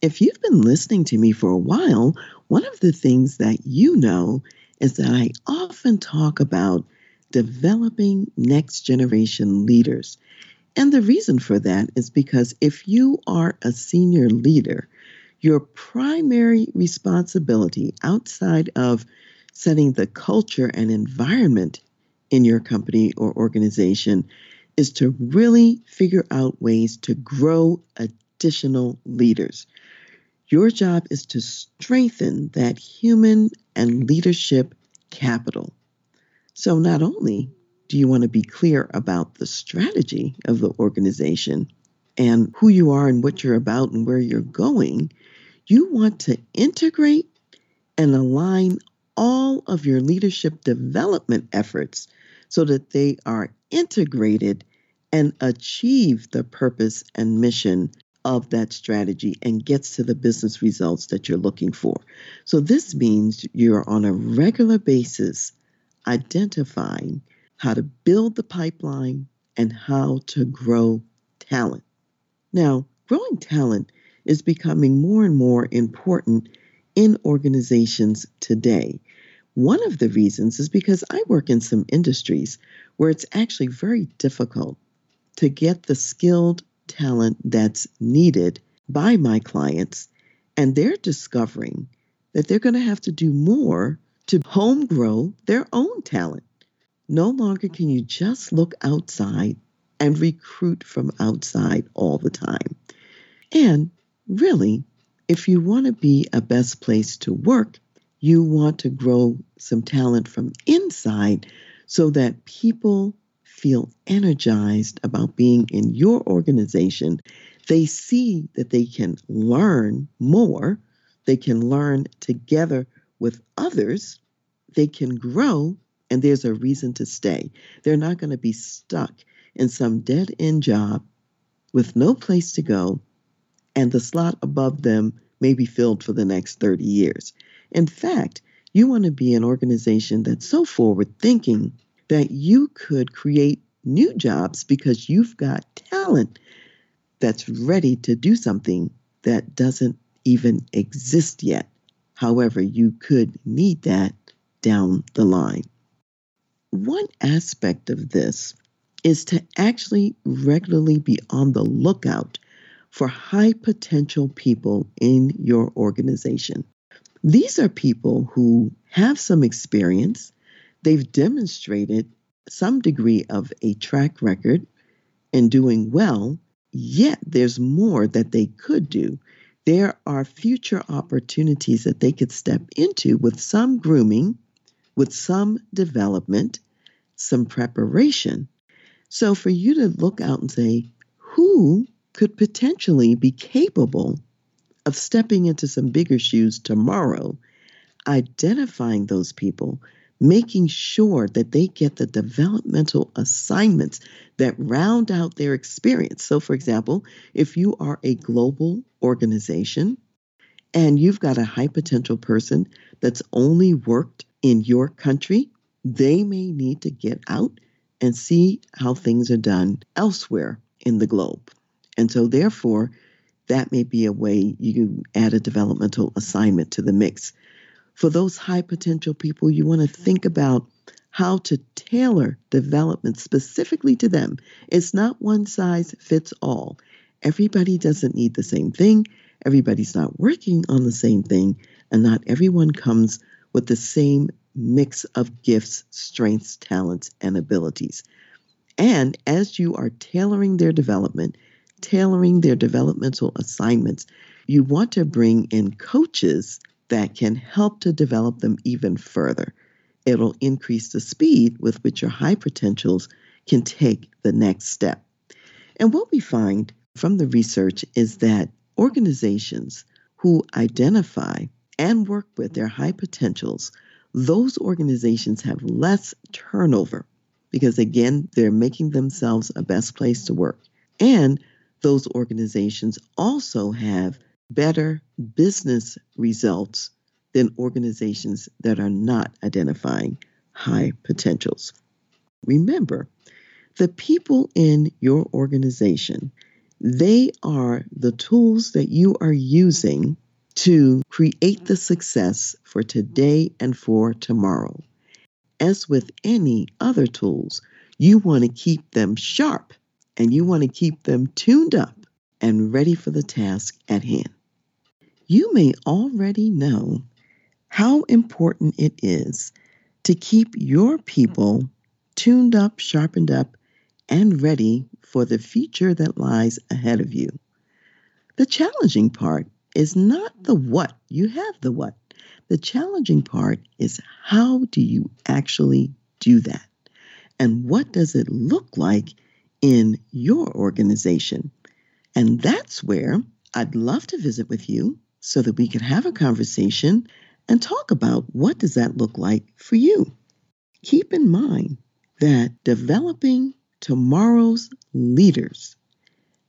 If you've been listening to me for a while, one of the things that you know is that I often talk about developing next generation leaders. And the reason for that is because if you are a senior leader, your primary responsibility outside of setting the culture and environment in your company or organization is to really figure out ways to grow additional leaders. Your job is to strengthen that human and leadership capital. So, not only do you want to be clear about the strategy of the organization and who you are and what you're about and where you're going, you want to integrate and align all of your leadership development efforts so that they are integrated and achieve the purpose and mission of that strategy and gets to the business results that you're looking for. So, this means you're on a regular basis identifying how to build the pipeline and how to grow talent. Now, growing talent is becoming more and more important in organizations today. One of the reasons is because I work in some industries where it's actually very difficult to get the skilled talent that's needed by my clients, and they're discovering that they're going to have to do more to home grow their own talent. No longer can you just look outside and recruit from outside all the time. And really, if you want to be a best place to work, you want to grow some talent from inside so that people feel energized about being in your organization, they see that they can learn more, they can learn together with others, they can grow, and there's a reason to stay. They're not going to be stuck in some dead end job with no place to go, and the slot above them may be filled for the next 30 years. In fact, you want to be an organization that's so forward thinking that you could create new jobs because you've got talent that's ready to do something that doesn't even exist yet. However, you could need that down the line. One aspect of this is to actually regularly be on the lookout for high potential people in your organization. These are people who have some experience, they've demonstrated some degree of a track record in doing well, yet there's more that they could do. There are future opportunities that they could step into with some grooming, with some development, some preparation. So, for you to look out and say, who could potentially be capable of stepping into some bigger shoes tomorrow, identifying those people, making sure that they get the developmental assignments that round out their experience. So, for example, if you are a global organization and you've got a high potential person that's only worked in your country, they may need to get out and see how things are done elsewhere in the globe. And so, therefore, that may be a way you add a developmental assignment to the mix for those high potential people, you want to think about how to tailor development specifically to them. It's not one size fits all. Everybody doesn't need the same thing, everybody's not working on the same thing, and not everyone comes with the same mix of gifts, strengths, talents, and abilities. And as you are tailoring their development, tailoring their developmental assignments, you want to bring in coaches that can help to develop them even further. It'll increase the speed with which your high potentials can take the next step. And what we find from the research is that Organizations who identify and work with their high potentials, those organizations have less turnover because, again, they're making themselves a best place to work. And those organizations also have better business results than organizations that are not identifying high potentials. Remember, the people in your organization, they are the tools that you are using to create the success for today and for tomorrow. As with any other tools, you want to keep them sharp and you want to keep them tuned up and ready for the task at hand. You may already know how important it is to keep your people tuned up, sharpened up, and ready for the future that lies ahead of you. The challenging part is not the what, you have the what. The challenging part is how do you actually do that? And what does it look like in your organization? And that's where I'd love to visit with you so that we can have a conversation and talk about what does that look like for you. Keep in mind that developing tomorrow's leaders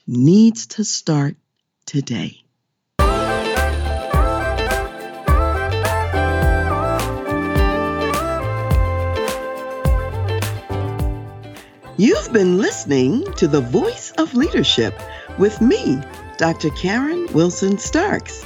needs to start today. You've been listening to The Voice of Leadership with me, Dr. Karen Wilson Starks.